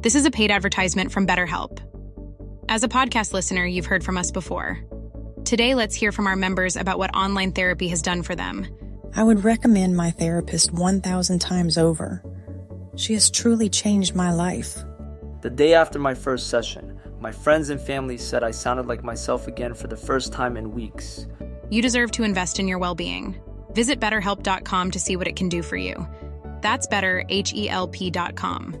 This is a paid advertisement from BetterHelp. As a podcast listener, you've heard from us before. Today, let's hear from our members about what online therapy has done for them. I would recommend my therapist 1,000 times over. She has truly changed my life. The day after my first session, my friends and family said I sounded like myself again for the first time in weeks. You deserve to invest in your well being. Visit betterhelp.com to see what it can do for you. That's better, H E L P.com.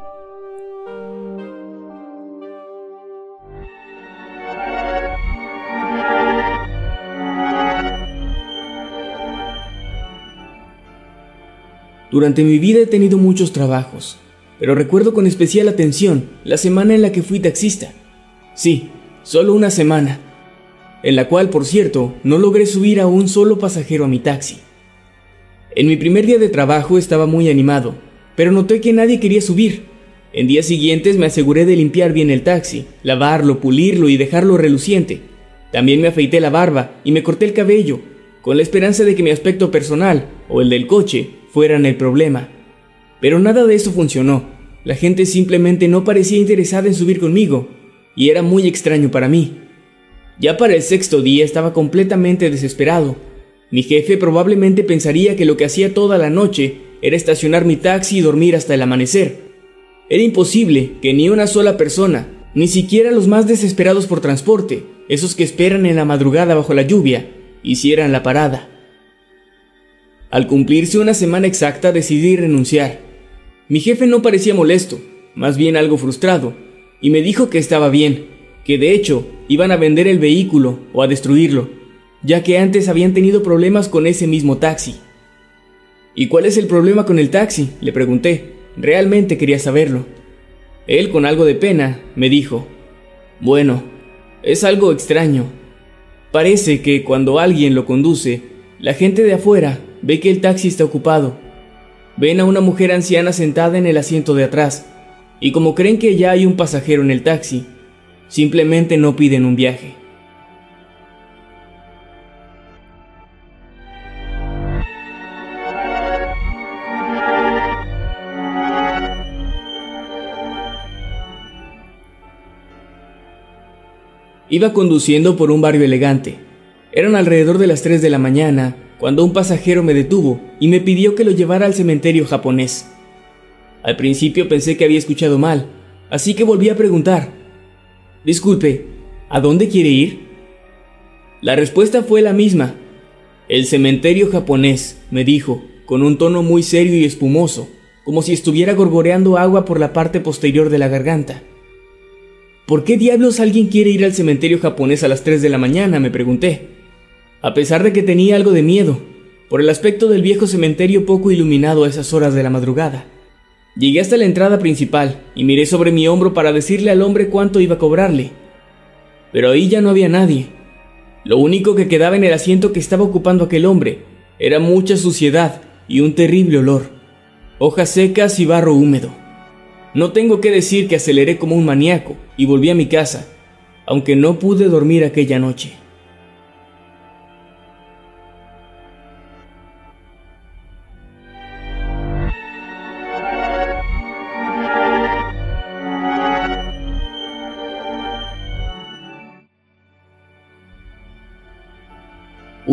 Durante mi vida he tenido muchos trabajos, pero recuerdo con especial atención la semana en la que fui taxista. Sí, solo una semana, en la cual, por cierto, no logré subir a un solo pasajero a mi taxi. En mi primer día de trabajo estaba muy animado, pero noté que nadie quería subir. En días siguientes me aseguré de limpiar bien el taxi, lavarlo, pulirlo y dejarlo reluciente. También me afeité la barba y me corté el cabello, con la esperanza de que mi aspecto personal, o el del coche, fueran el problema. Pero nada de eso funcionó. La gente simplemente no parecía interesada en subir conmigo, y era muy extraño para mí. Ya para el sexto día estaba completamente desesperado. Mi jefe probablemente pensaría que lo que hacía toda la noche era estacionar mi taxi y dormir hasta el amanecer. Era imposible que ni una sola persona, ni siquiera los más desesperados por transporte, esos que esperan en la madrugada bajo la lluvia, hicieran la parada. Al cumplirse una semana exacta decidí renunciar. Mi jefe no parecía molesto, más bien algo frustrado, y me dijo que estaba bien, que de hecho iban a vender el vehículo o a destruirlo, ya que antes habían tenido problemas con ese mismo taxi. ¿Y cuál es el problema con el taxi? le pregunté. Realmente quería saberlo. Él, con algo de pena, me dijo, Bueno, es algo extraño. Parece que cuando alguien lo conduce, la gente de afuera ve que el taxi está ocupado. Ven a una mujer anciana sentada en el asiento de atrás, y como creen que ya hay un pasajero en el taxi, simplemente no piden un viaje. Iba conduciendo por un barrio elegante. Eran alrededor de las 3 de la mañana cuando un pasajero me detuvo y me pidió que lo llevara al cementerio japonés. Al principio pensé que había escuchado mal, así que volví a preguntar. Disculpe, ¿a dónde quiere ir? La respuesta fue la misma. El cementerio japonés, me dijo, con un tono muy serio y espumoso, como si estuviera gorgoreando agua por la parte posterior de la garganta. ¿Por qué diablos alguien quiere ir al cementerio japonés a las 3 de la mañana? me pregunté. A pesar de que tenía algo de miedo, por el aspecto del viejo cementerio poco iluminado a esas horas de la madrugada. Llegué hasta la entrada principal y miré sobre mi hombro para decirle al hombre cuánto iba a cobrarle. Pero ahí ya no había nadie. Lo único que quedaba en el asiento que estaba ocupando aquel hombre era mucha suciedad y un terrible olor, hojas secas y barro húmedo. No tengo que decir que aceleré como un maníaco y volví a mi casa, aunque no pude dormir aquella noche.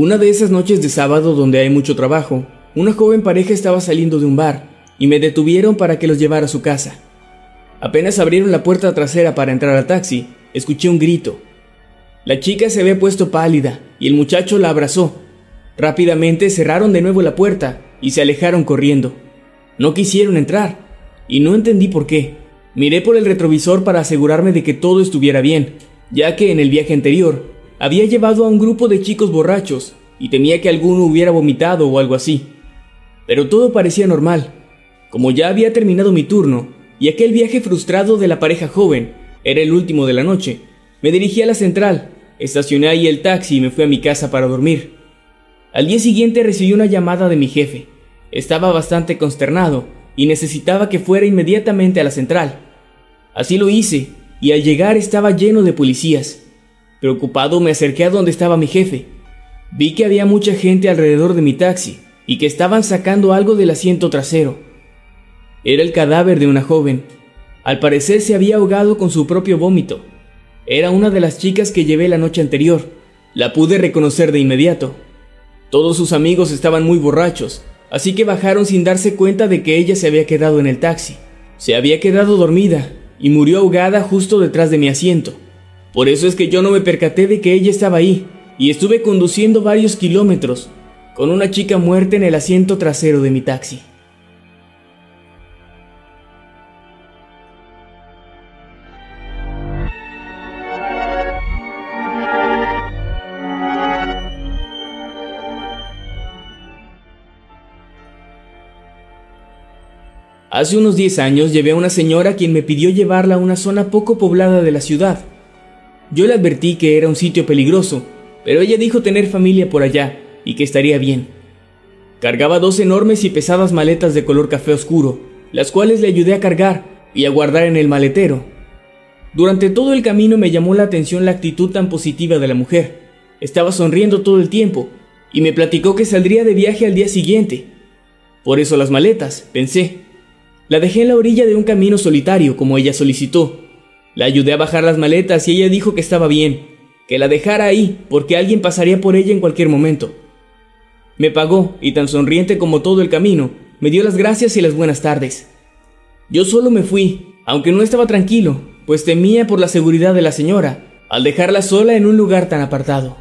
Una de esas noches de sábado donde hay mucho trabajo, una joven pareja estaba saliendo de un bar y me detuvieron para que los llevara a su casa. Apenas abrieron la puerta trasera para entrar al taxi, escuché un grito. La chica se había puesto pálida y el muchacho la abrazó. Rápidamente cerraron de nuevo la puerta y se alejaron corriendo. No quisieron entrar y no entendí por qué. Miré por el retrovisor para asegurarme de que todo estuviera bien, ya que en el viaje anterior había llevado a un grupo de chicos borrachos y temía que alguno hubiera vomitado o algo así. Pero todo parecía normal. Como ya había terminado mi turno y aquel viaje frustrado de la pareja joven era el último de la noche, me dirigí a la central, estacioné ahí el taxi y me fui a mi casa para dormir. Al día siguiente recibí una llamada de mi jefe. Estaba bastante consternado y necesitaba que fuera inmediatamente a la central. Así lo hice, y al llegar estaba lleno de policías. Preocupado me acerqué a donde estaba mi jefe. Vi que había mucha gente alrededor de mi taxi y que estaban sacando algo del asiento trasero. Era el cadáver de una joven. Al parecer se había ahogado con su propio vómito. Era una de las chicas que llevé la noche anterior. La pude reconocer de inmediato. Todos sus amigos estaban muy borrachos, así que bajaron sin darse cuenta de que ella se había quedado en el taxi. Se había quedado dormida y murió ahogada justo detrás de mi asiento. Por eso es que yo no me percaté de que ella estaba ahí y estuve conduciendo varios kilómetros con una chica muerta en el asiento trasero de mi taxi. Hace unos 10 años llevé a una señora quien me pidió llevarla a una zona poco poblada de la ciudad. Yo le advertí que era un sitio peligroso, pero ella dijo tener familia por allá y que estaría bien. Cargaba dos enormes y pesadas maletas de color café oscuro, las cuales le ayudé a cargar y a guardar en el maletero. Durante todo el camino me llamó la atención la actitud tan positiva de la mujer. Estaba sonriendo todo el tiempo y me platicó que saldría de viaje al día siguiente. Por eso las maletas, pensé. La dejé en la orilla de un camino solitario, como ella solicitó. La ayudé a bajar las maletas y ella dijo que estaba bien, que la dejara ahí porque alguien pasaría por ella en cualquier momento. Me pagó y tan sonriente como todo el camino, me dio las gracias y las buenas tardes. Yo solo me fui, aunque no estaba tranquilo, pues temía por la seguridad de la señora, al dejarla sola en un lugar tan apartado.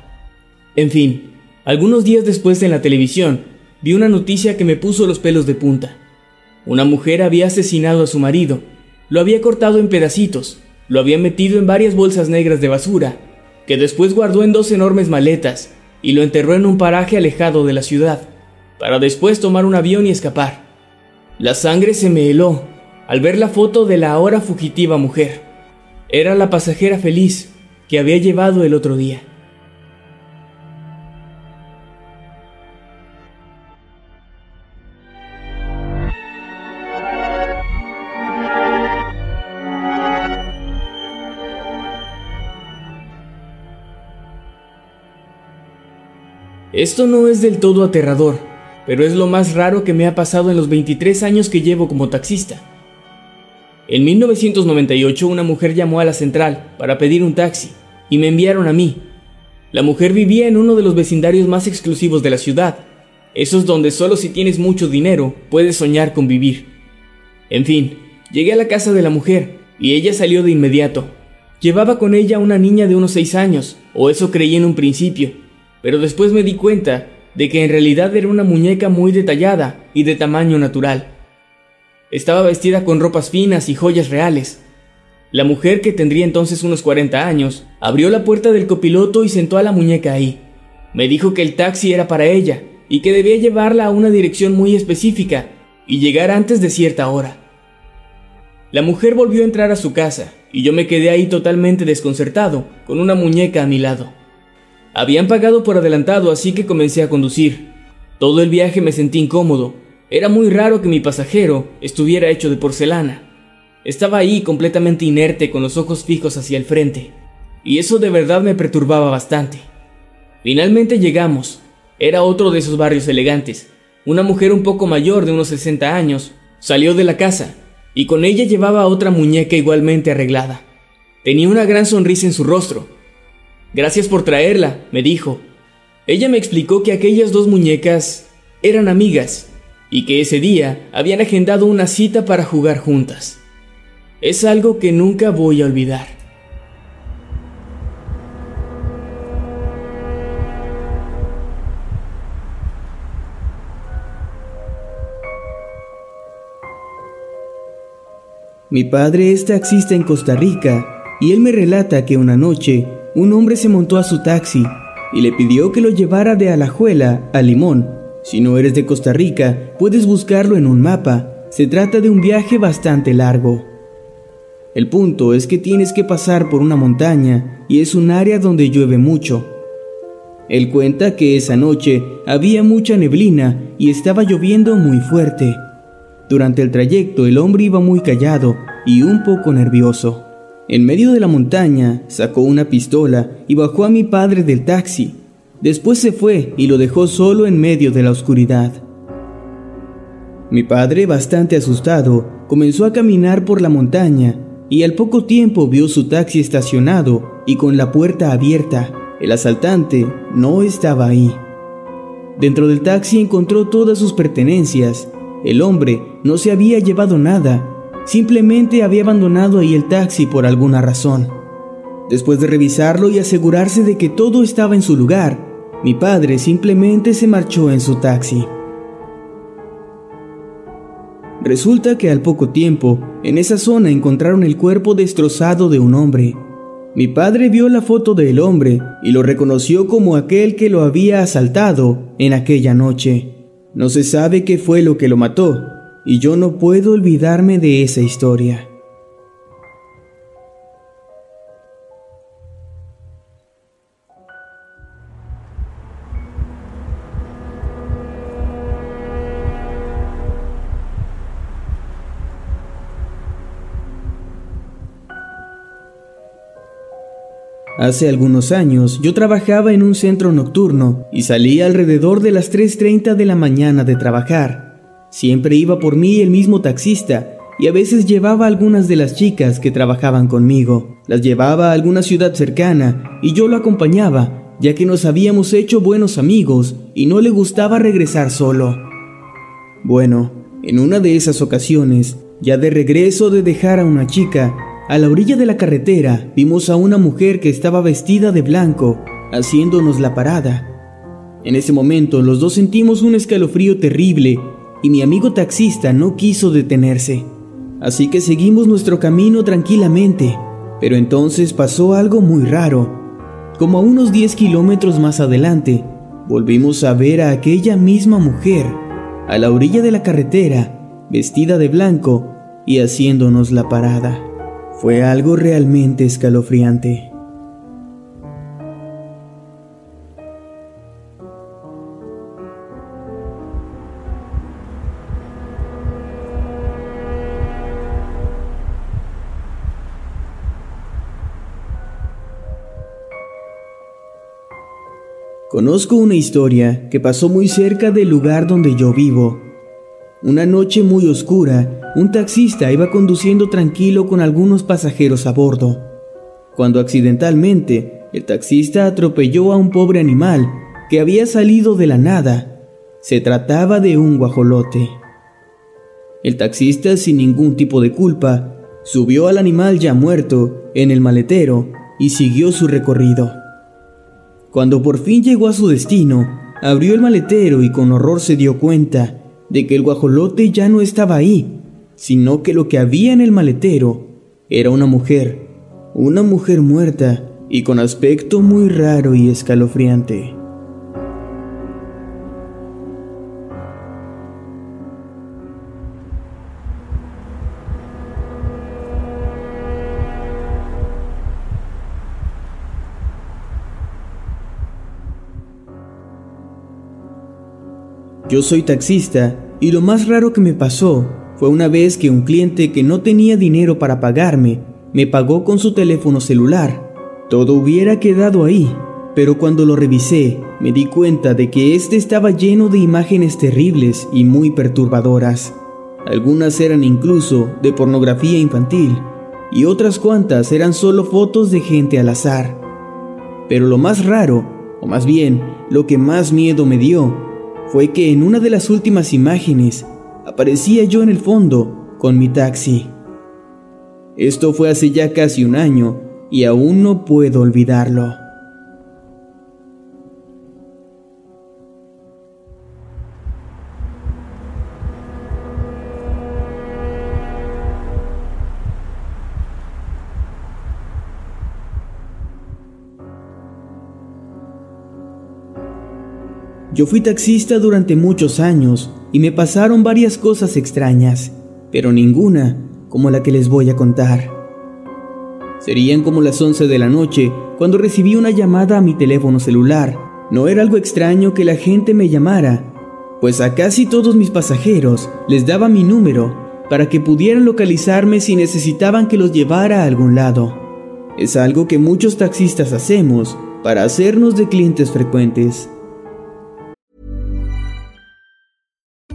En fin, algunos días después en la televisión, vi una noticia que me puso los pelos de punta. Una mujer había asesinado a su marido, lo había cortado en pedacitos, lo había metido en varias bolsas negras de basura, que después guardó en dos enormes maletas y lo enterró en un paraje alejado de la ciudad, para después tomar un avión y escapar. La sangre se me heló al ver la foto de la ahora fugitiva mujer. Era la pasajera feliz que había llevado el otro día. Esto no es del todo aterrador, pero es lo más raro que me ha pasado en los 23 años que llevo como taxista. En 1998 una mujer llamó a la central para pedir un taxi y me enviaron a mí. La mujer vivía en uno de los vecindarios más exclusivos de la ciudad, esos donde solo si tienes mucho dinero puedes soñar con vivir. En fin, llegué a la casa de la mujer y ella salió de inmediato. Llevaba con ella una niña de unos 6 años, o eso creí en un principio, pero después me di cuenta de que en realidad era una muñeca muy detallada y de tamaño natural. Estaba vestida con ropas finas y joyas reales. La mujer, que tendría entonces unos 40 años, abrió la puerta del copiloto y sentó a la muñeca ahí. Me dijo que el taxi era para ella y que debía llevarla a una dirección muy específica y llegar antes de cierta hora. La mujer volvió a entrar a su casa y yo me quedé ahí totalmente desconcertado, con una muñeca a mi lado. Habían pagado por adelantado, así que comencé a conducir. Todo el viaje me sentí incómodo. Era muy raro que mi pasajero estuviera hecho de porcelana. Estaba ahí completamente inerte con los ojos fijos hacia el frente. Y eso de verdad me perturbaba bastante. Finalmente llegamos. Era otro de esos barrios elegantes. Una mujer un poco mayor de unos 60 años salió de la casa y con ella llevaba otra muñeca igualmente arreglada. Tenía una gran sonrisa en su rostro Gracias por traerla, me dijo. Ella me explicó que aquellas dos muñecas eran amigas y que ese día habían agendado una cita para jugar juntas. Es algo que nunca voy a olvidar. Mi padre es taxista en Costa Rica y él me relata que una noche un hombre se montó a su taxi y le pidió que lo llevara de Alajuela a Limón. Si no eres de Costa Rica, puedes buscarlo en un mapa. Se trata de un viaje bastante largo. El punto es que tienes que pasar por una montaña y es un área donde llueve mucho. Él cuenta que esa noche había mucha neblina y estaba lloviendo muy fuerte. Durante el trayecto el hombre iba muy callado y un poco nervioso. En medio de la montaña sacó una pistola y bajó a mi padre del taxi. Después se fue y lo dejó solo en medio de la oscuridad. Mi padre, bastante asustado, comenzó a caminar por la montaña y al poco tiempo vio su taxi estacionado y con la puerta abierta. El asaltante no estaba ahí. Dentro del taxi encontró todas sus pertenencias. El hombre no se había llevado nada, simplemente había abandonado ahí el taxi por alguna razón. Después de revisarlo y asegurarse de que todo estaba en su lugar, mi padre simplemente se marchó en su taxi. Resulta que al poco tiempo, en esa zona encontraron el cuerpo destrozado de un hombre. Mi padre vio la foto del hombre y lo reconoció como aquel que lo había asaltado en aquella noche. No se sabe qué fue lo que lo mató, y yo no puedo olvidarme de esa historia. Hace algunos años yo trabajaba en un centro nocturno y salía alrededor de las 3.30 de la mañana de trabajar. Siempre iba por mí el mismo taxista y a veces llevaba a algunas de las chicas que trabajaban conmigo. Las llevaba a alguna ciudad cercana y yo lo acompañaba, ya que nos habíamos hecho buenos amigos y no le gustaba regresar solo. Bueno, en una de esas ocasiones, ya de regreso de dejar a una chica, a la orilla de la carretera vimos a una mujer que estaba vestida de blanco, haciéndonos la parada. En ese momento los dos sentimos un escalofrío terrible y mi amigo taxista no quiso detenerse. Así que seguimos nuestro camino tranquilamente, pero entonces pasó algo muy raro. Como a unos 10 kilómetros más adelante, volvimos a ver a aquella misma mujer, a la orilla de la carretera, vestida de blanco y haciéndonos la parada. Fue algo realmente escalofriante. Conozco una historia que pasó muy cerca del lugar donde yo vivo. Una noche muy oscura, un taxista iba conduciendo tranquilo con algunos pasajeros a bordo, cuando accidentalmente el taxista atropelló a un pobre animal que había salido de la nada. Se trataba de un guajolote. El taxista, sin ningún tipo de culpa, subió al animal ya muerto en el maletero y siguió su recorrido. Cuando por fin llegó a su destino, abrió el maletero y con horror se dio cuenta de que el guajolote ya no estaba ahí sino que lo que había en el maletero era una mujer, una mujer muerta y con aspecto muy raro y escalofriante. Yo soy taxista y lo más raro que me pasó fue una vez que un cliente que no tenía dinero para pagarme me pagó con su teléfono celular. Todo hubiera quedado ahí, pero cuando lo revisé me di cuenta de que este estaba lleno de imágenes terribles y muy perturbadoras. Algunas eran incluso de pornografía infantil y otras cuantas eran solo fotos de gente al azar. Pero lo más raro, o más bien lo que más miedo me dio, fue que en una de las últimas imágenes aparecía yo en el fondo con mi taxi. Esto fue hace ya casi un año y aún no puedo olvidarlo. Yo fui taxista durante muchos años y me pasaron varias cosas extrañas, pero ninguna como la que les voy a contar. Serían como las 11 de la noche cuando recibí una llamada a mi teléfono celular. No era algo extraño que la gente me llamara, pues a casi todos mis pasajeros les daba mi número para que pudieran localizarme si necesitaban que los llevara a algún lado. Es algo que muchos taxistas hacemos para hacernos de clientes frecuentes.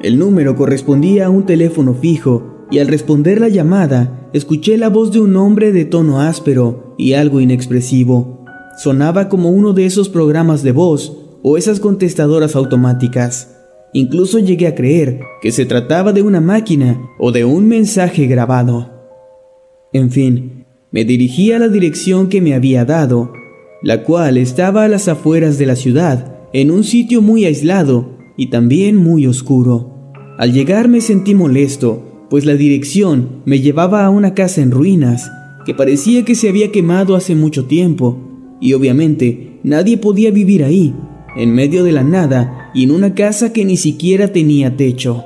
El número correspondía a un teléfono fijo y al responder la llamada escuché la voz de un hombre de tono áspero y algo inexpresivo. Sonaba como uno de esos programas de voz o esas contestadoras automáticas. Incluso llegué a creer que se trataba de una máquina o de un mensaje grabado. En fin, me dirigí a la dirección que me había dado, la cual estaba a las afueras de la ciudad, en un sitio muy aislado y también muy oscuro. Al llegar me sentí molesto, pues la dirección me llevaba a una casa en ruinas, que parecía que se había quemado hace mucho tiempo, y obviamente nadie podía vivir ahí, en medio de la nada y en una casa que ni siquiera tenía techo.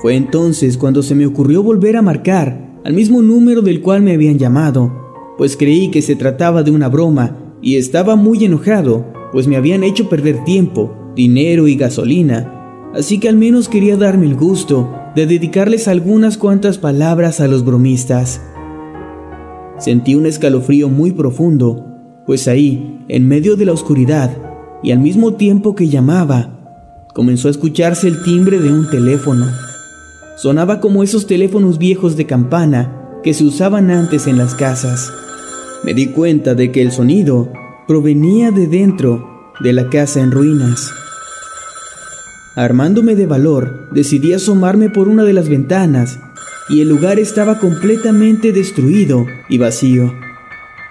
Fue entonces cuando se me ocurrió volver a marcar al mismo número del cual me habían llamado, pues creí que se trataba de una broma y estaba muy enojado, pues me habían hecho perder tiempo, dinero y gasolina, así que al menos quería darme el gusto de dedicarles algunas cuantas palabras a los bromistas. Sentí un escalofrío muy profundo, pues ahí, en medio de la oscuridad, y al mismo tiempo que llamaba, comenzó a escucharse el timbre de un teléfono. Sonaba como esos teléfonos viejos de campana que se usaban antes en las casas. Me di cuenta de que el sonido provenía de dentro de la casa en ruinas. Armándome de valor, decidí asomarme por una de las ventanas y el lugar estaba completamente destruido y vacío.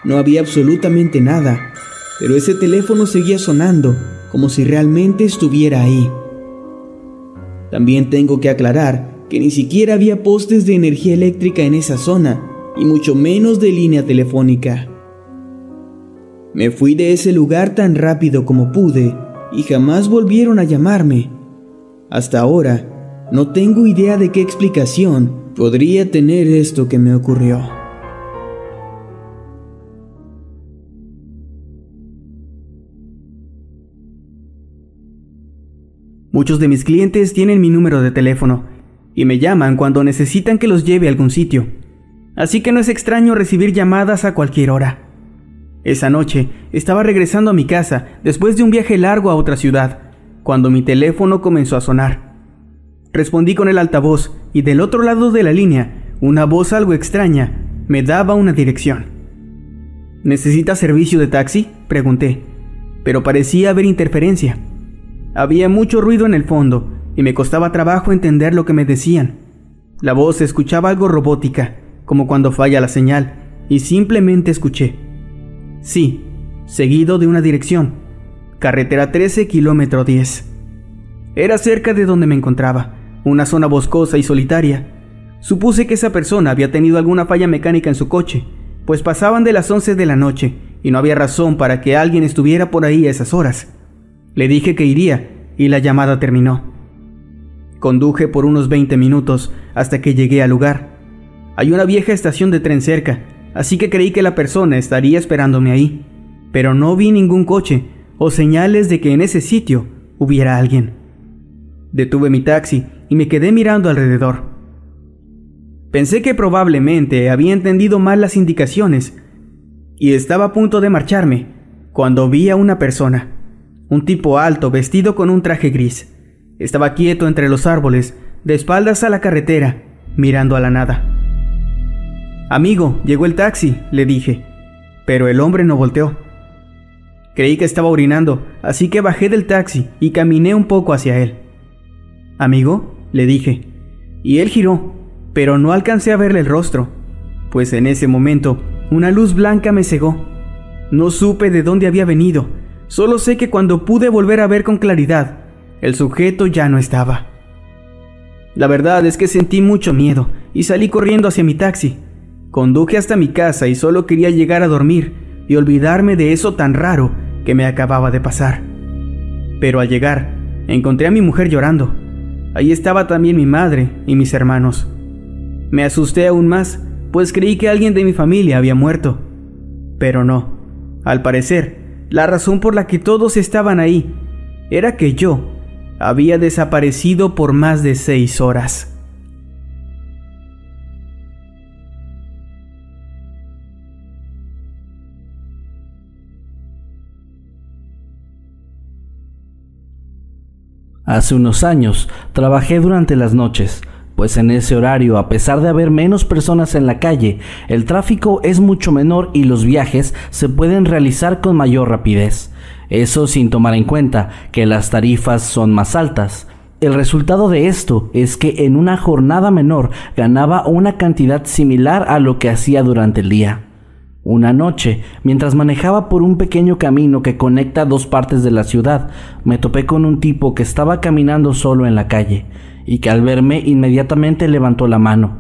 No había absolutamente nada, pero ese teléfono seguía sonando como si realmente estuviera ahí. También tengo que aclarar que ni siquiera había postes de energía eléctrica en esa zona, y mucho menos de línea telefónica. Me fui de ese lugar tan rápido como pude y jamás volvieron a llamarme. Hasta ahora, no tengo idea de qué explicación podría tener esto que me ocurrió. Muchos de mis clientes tienen mi número de teléfono y me llaman cuando necesitan que los lleve a algún sitio. Así que no es extraño recibir llamadas a cualquier hora. Esa noche estaba regresando a mi casa después de un viaje largo a otra ciudad, cuando mi teléfono comenzó a sonar. Respondí con el altavoz y del otro lado de la línea, una voz algo extraña me daba una dirección. ¿Necesita servicio de taxi? Pregunté, pero parecía haber interferencia. Había mucho ruido en el fondo y me costaba trabajo entender lo que me decían. La voz escuchaba algo robótica, como cuando falla la señal, y simplemente escuché. Sí, seguido de una dirección. Carretera 13, kilómetro 10. Era cerca de donde me encontraba, una zona boscosa y solitaria. Supuse que esa persona había tenido alguna falla mecánica en su coche, pues pasaban de las 11 de la noche y no había razón para que alguien estuviera por ahí a esas horas. Le dije que iría y la llamada terminó. Conduje por unos 20 minutos hasta que llegué al lugar. Hay una vieja estación de tren cerca, así que creí que la persona estaría esperándome ahí, pero no vi ningún coche o señales de que en ese sitio hubiera alguien. Detuve mi taxi y me quedé mirando alrededor. Pensé que probablemente había entendido mal las indicaciones y estaba a punto de marcharme cuando vi a una persona. Un tipo alto vestido con un traje gris. Estaba quieto entre los árboles, de espaldas a la carretera, mirando a la nada. Amigo, llegó el taxi, le dije, pero el hombre no volteó. Creí que estaba orinando, así que bajé del taxi y caminé un poco hacia él. Amigo, le dije, y él giró, pero no alcancé a verle el rostro, pues en ese momento una luz blanca me cegó. No supe de dónde había venido, solo sé que cuando pude volver a ver con claridad, el sujeto ya no estaba. La verdad es que sentí mucho miedo y salí corriendo hacia mi taxi. Conduje hasta mi casa y solo quería llegar a dormir y olvidarme de eso tan raro que me acababa de pasar. Pero al llegar, encontré a mi mujer llorando. Ahí estaba también mi madre y mis hermanos. Me asusté aún más, pues creí que alguien de mi familia había muerto. Pero no. Al parecer, la razón por la que todos estaban ahí era que yo había desaparecido por más de seis horas. Hace unos años trabajé durante las noches, pues en ese horario, a pesar de haber menos personas en la calle, el tráfico es mucho menor y los viajes se pueden realizar con mayor rapidez. Eso sin tomar en cuenta que las tarifas son más altas. El resultado de esto es que en una jornada menor ganaba una cantidad similar a lo que hacía durante el día. Una noche, mientras manejaba por un pequeño camino que conecta dos partes de la ciudad, me topé con un tipo que estaba caminando solo en la calle y que al verme inmediatamente levantó la mano.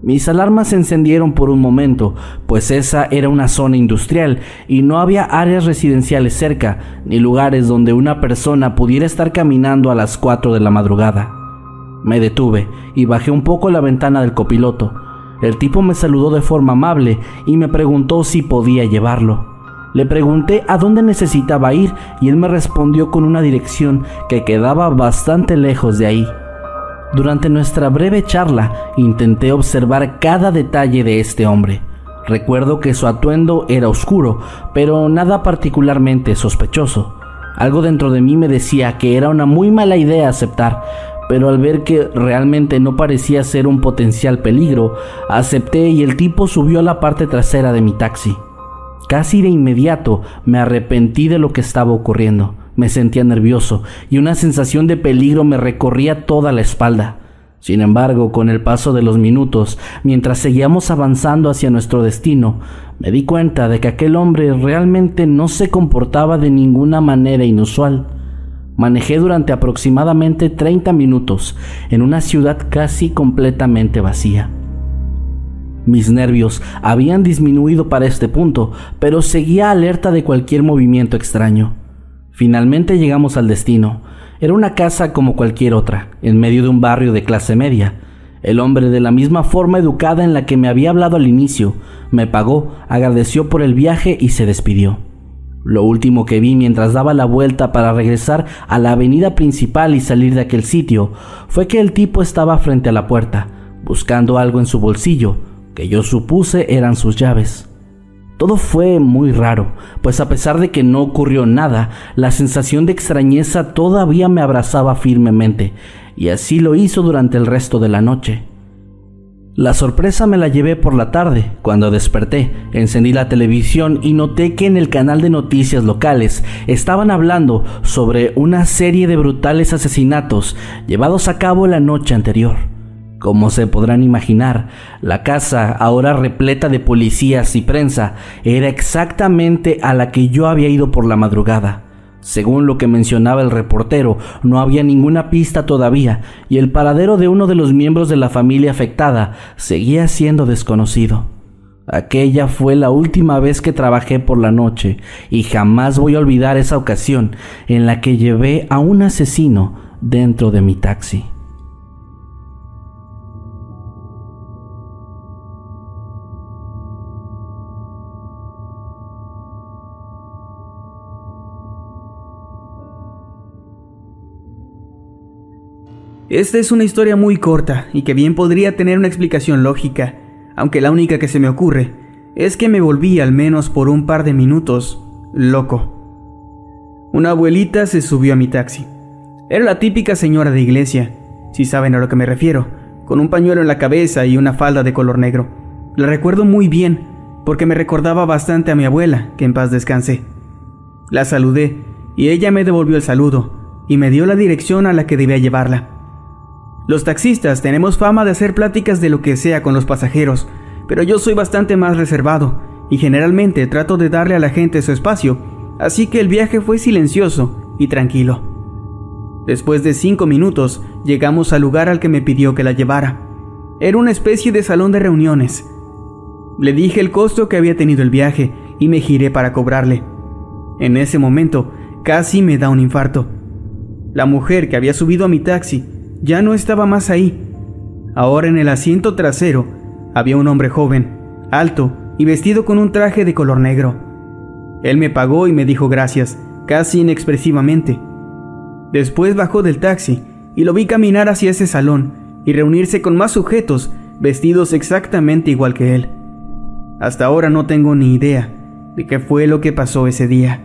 Mis alarmas se encendieron por un momento, pues esa era una zona industrial y no había áreas residenciales cerca, ni lugares donde una persona pudiera estar caminando a las 4 de la madrugada. Me detuve y bajé un poco la ventana del copiloto. El tipo me saludó de forma amable y me preguntó si podía llevarlo. Le pregunté a dónde necesitaba ir y él me respondió con una dirección que quedaba bastante lejos de ahí. Durante nuestra breve charla intenté observar cada detalle de este hombre. Recuerdo que su atuendo era oscuro, pero nada particularmente sospechoso. Algo dentro de mí me decía que era una muy mala idea aceptar, pero al ver que realmente no parecía ser un potencial peligro, acepté y el tipo subió a la parte trasera de mi taxi. Casi de inmediato me arrepentí de lo que estaba ocurriendo. Me sentía nervioso y una sensación de peligro me recorría toda la espalda. Sin embargo, con el paso de los minutos, mientras seguíamos avanzando hacia nuestro destino, me di cuenta de que aquel hombre realmente no se comportaba de ninguna manera inusual. Manejé durante aproximadamente 30 minutos en una ciudad casi completamente vacía. Mis nervios habían disminuido para este punto, pero seguía alerta de cualquier movimiento extraño. Finalmente llegamos al destino. Era una casa como cualquier otra, en medio de un barrio de clase media. El hombre, de la misma forma educada en la que me había hablado al inicio, me pagó, agradeció por el viaje y se despidió. Lo último que vi mientras daba la vuelta para regresar a la avenida principal y salir de aquel sitio fue que el tipo estaba frente a la puerta, buscando algo en su bolsillo, que yo supuse eran sus llaves. Todo fue muy raro, pues a pesar de que no ocurrió nada, la sensación de extrañeza todavía me abrazaba firmemente, y así lo hizo durante el resto de la noche. La sorpresa me la llevé por la tarde, cuando desperté, encendí la televisión y noté que en el canal de noticias locales estaban hablando sobre una serie de brutales asesinatos llevados a cabo la noche anterior. Como se podrán imaginar, la casa, ahora repleta de policías y prensa, era exactamente a la que yo había ido por la madrugada. Según lo que mencionaba el reportero, no había ninguna pista todavía y el paradero de uno de los miembros de la familia afectada seguía siendo desconocido. Aquella fue la última vez que trabajé por la noche y jamás voy a olvidar esa ocasión en la que llevé a un asesino dentro de mi taxi. Esta es una historia muy corta y que bien podría tener una explicación lógica, aunque la única que se me ocurre es que me volví al menos por un par de minutos loco. Una abuelita se subió a mi taxi. Era la típica señora de iglesia, si saben a lo que me refiero, con un pañuelo en la cabeza y una falda de color negro. La recuerdo muy bien porque me recordaba bastante a mi abuela, que en paz descanse. La saludé y ella me devolvió el saludo y me dio la dirección a la que debía llevarla. Los taxistas tenemos fama de hacer pláticas de lo que sea con los pasajeros, pero yo soy bastante más reservado y generalmente trato de darle a la gente su espacio, así que el viaje fue silencioso y tranquilo. Después de cinco minutos llegamos al lugar al que me pidió que la llevara. Era una especie de salón de reuniones. Le dije el costo que había tenido el viaje y me giré para cobrarle. En ese momento casi me da un infarto. La mujer que había subido a mi taxi ya no estaba más ahí. Ahora en el asiento trasero había un hombre joven, alto y vestido con un traje de color negro. Él me pagó y me dijo gracias, casi inexpresivamente. Después bajó del taxi y lo vi caminar hacia ese salón y reunirse con más sujetos vestidos exactamente igual que él. Hasta ahora no tengo ni idea de qué fue lo que pasó ese día.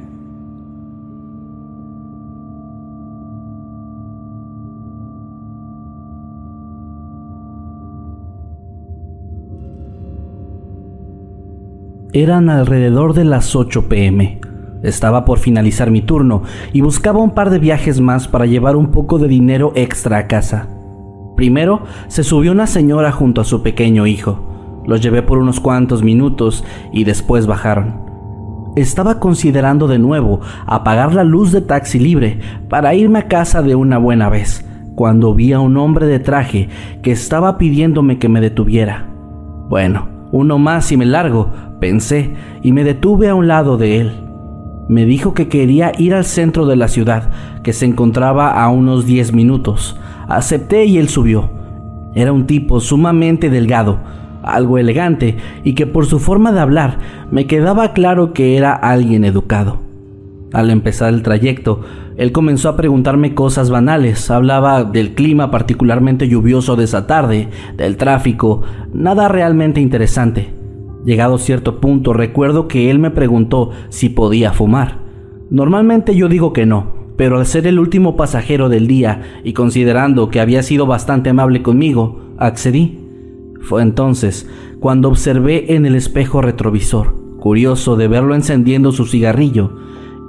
Eran alrededor de las 8 pm. Estaba por finalizar mi turno y buscaba un par de viajes más para llevar un poco de dinero extra a casa. Primero se subió una señora junto a su pequeño hijo. Los llevé por unos cuantos minutos y después bajaron. Estaba considerando de nuevo apagar la luz de taxi libre para irme a casa de una buena vez, cuando vi a un hombre de traje que estaba pidiéndome que me detuviera. Bueno, uno más y me largo, pensé, y me detuve a un lado de él. Me dijo que quería ir al centro de la ciudad, que se encontraba a unos 10 minutos. Acepté y él subió. Era un tipo sumamente delgado, algo elegante, y que por su forma de hablar me quedaba claro que era alguien educado. Al empezar el trayecto, él comenzó a preguntarme cosas banales. Hablaba del clima particularmente lluvioso de esa tarde, del tráfico, nada realmente interesante. Llegado a cierto punto, recuerdo que él me preguntó si podía fumar. Normalmente yo digo que no, pero al ser el último pasajero del día y considerando que había sido bastante amable conmigo, accedí. Fue entonces cuando observé en el espejo retrovisor, curioso de verlo encendiendo su cigarrillo,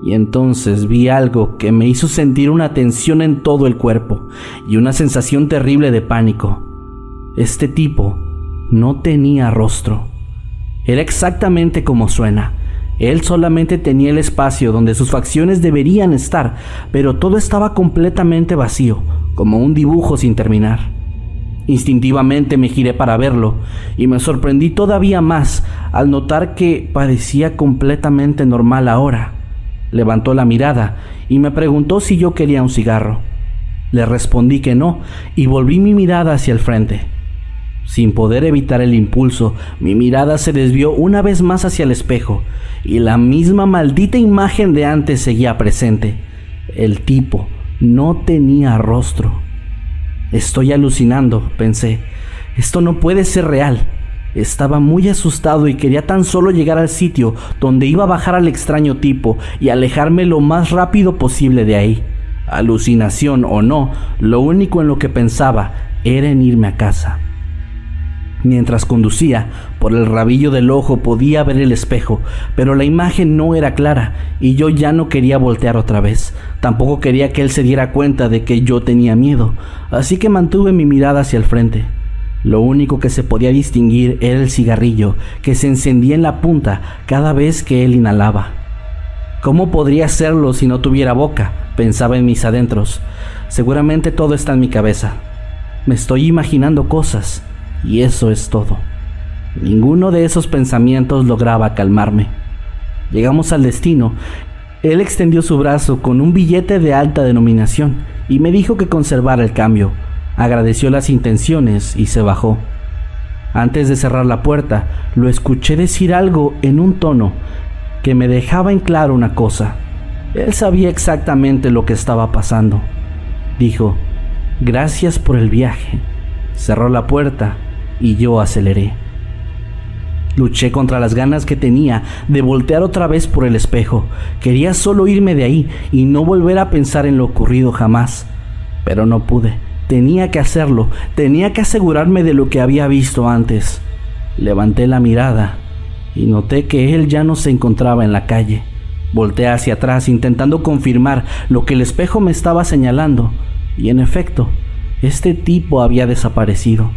y entonces vi algo que me hizo sentir una tensión en todo el cuerpo y una sensación terrible de pánico. Este tipo no tenía rostro. Era exactamente como suena. Él solamente tenía el espacio donde sus facciones deberían estar, pero todo estaba completamente vacío, como un dibujo sin terminar. Instintivamente me giré para verlo y me sorprendí todavía más al notar que parecía completamente normal ahora. Levantó la mirada y me preguntó si yo quería un cigarro. Le respondí que no y volví mi mirada hacia el frente. Sin poder evitar el impulso, mi mirada se desvió una vez más hacia el espejo y la misma maldita imagen de antes seguía presente. El tipo no tenía rostro. Estoy alucinando, pensé. Esto no puede ser real. Estaba muy asustado y quería tan solo llegar al sitio donde iba a bajar al extraño tipo y alejarme lo más rápido posible de ahí. Alucinación o no, lo único en lo que pensaba era en irme a casa. Mientras conducía, por el rabillo del ojo podía ver el espejo, pero la imagen no era clara y yo ya no quería voltear otra vez. Tampoco quería que él se diera cuenta de que yo tenía miedo, así que mantuve mi mirada hacia el frente. Lo único que se podía distinguir era el cigarrillo que se encendía en la punta cada vez que él inhalaba. ¿Cómo podría hacerlo si no tuviera boca? pensaba en mis adentros. Seguramente todo está en mi cabeza. Me estoy imaginando cosas y eso es todo. Ninguno de esos pensamientos lograba calmarme. Llegamos al destino. Él extendió su brazo con un billete de alta denominación y me dijo que conservara el cambio. Agradeció las intenciones y se bajó. Antes de cerrar la puerta, lo escuché decir algo en un tono que me dejaba en claro una cosa. Él sabía exactamente lo que estaba pasando. Dijo, gracias por el viaje. Cerró la puerta y yo aceleré. Luché contra las ganas que tenía de voltear otra vez por el espejo. Quería solo irme de ahí y no volver a pensar en lo ocurrido jamás. Pero no pude. Tenía que hacerlo. Tenía que asegurarme de lo que había visto antes. Levanté la mirada y noté que él ya no se encontraba en la calle. Volteé hacia atrás intentando confirmar lo que el espejo me estaba señalando, y en efecto, este tipo había desaparecido.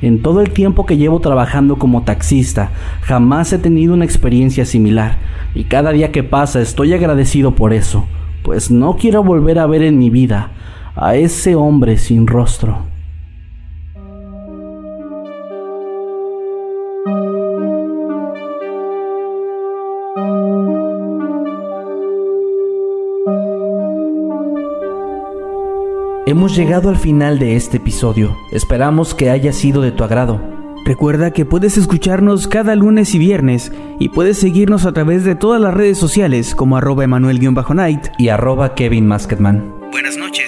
En todo el tiempo que llevo trabajando como taxista, jamás he tenido una experiencia similar, y cada día que pasa estoy agradecido por eso, pues no quiero volver a ver en mi vida a ese hombre sin rostro. Hemos llegado al final de este episodio. Esperamos que haya sido de tu agrado. Recuerda que puedes escucharnos cada lunes y viernes y puedes seguirnos a través de todas las redes sociales como arroba emanuel-night y arroba Kevin Buenas noches